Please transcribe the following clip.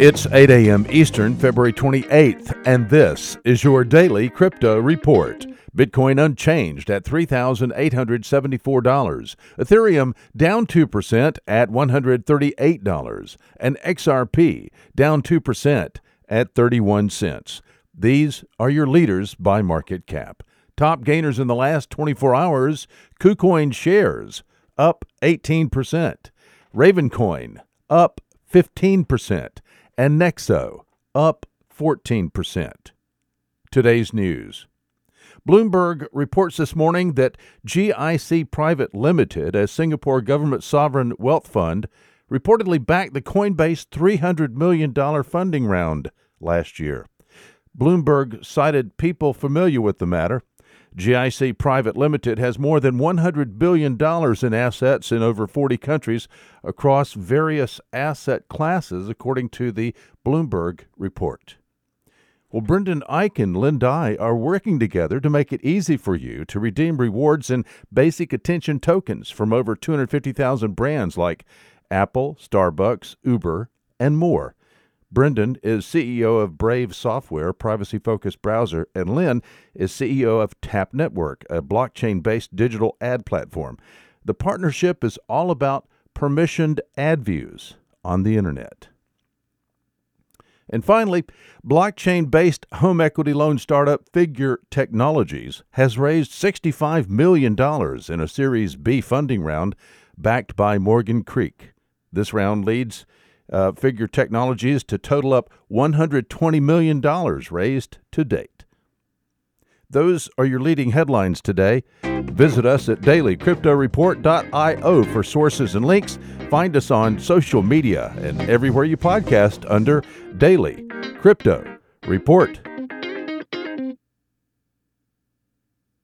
It's 8 a.m. Eastern, February 28th, and this is your daily crypto report. Bitcoin unchanged at $3,874. Ethereum down 2% at $138. And XRP down 2% at 31 cents. These are your leaders by market cap. Top gainers in the last 24 hours KuCoin shares up 18%, Ravencoin up 15%, and Nexo up 14%. Today's news. Bloomberg reports this morning that GIC Private Limited, a Singapore government sovereign wealth fund, reportedly backed the Coinbase $300 million funding round last year. Bloomberg cited people familiar with the matter. GIC Private Limited has more than $100 billion in assets in over 40 countries across various asset classes, according to the Bloomberg report. Well, Brendan Eich and Dai are working together to make it easy for you to redeem rewards and basic attention tokens from over 250,000 brands like Apple, Starbucks, Uber, and more. Brendan is CEO of Brave Software, privacy focused browser, and Lynn is CEO of Tap Network, a blockchain based digital ad platform. The partnership is all about permissioned ad views on the internet. And finally, blockchain based home equity loan startup Figure Technologies has raised $65 million in a Series B funding round backed by Morgan Creek. This round leads uh, Figure Technologies to total up $120 million raised to date. Those are your leading headlines today. Visit us at dailycryptoreport.io for sources and links. Find us on social media and everywhere you podcast under Daily Crypto Report.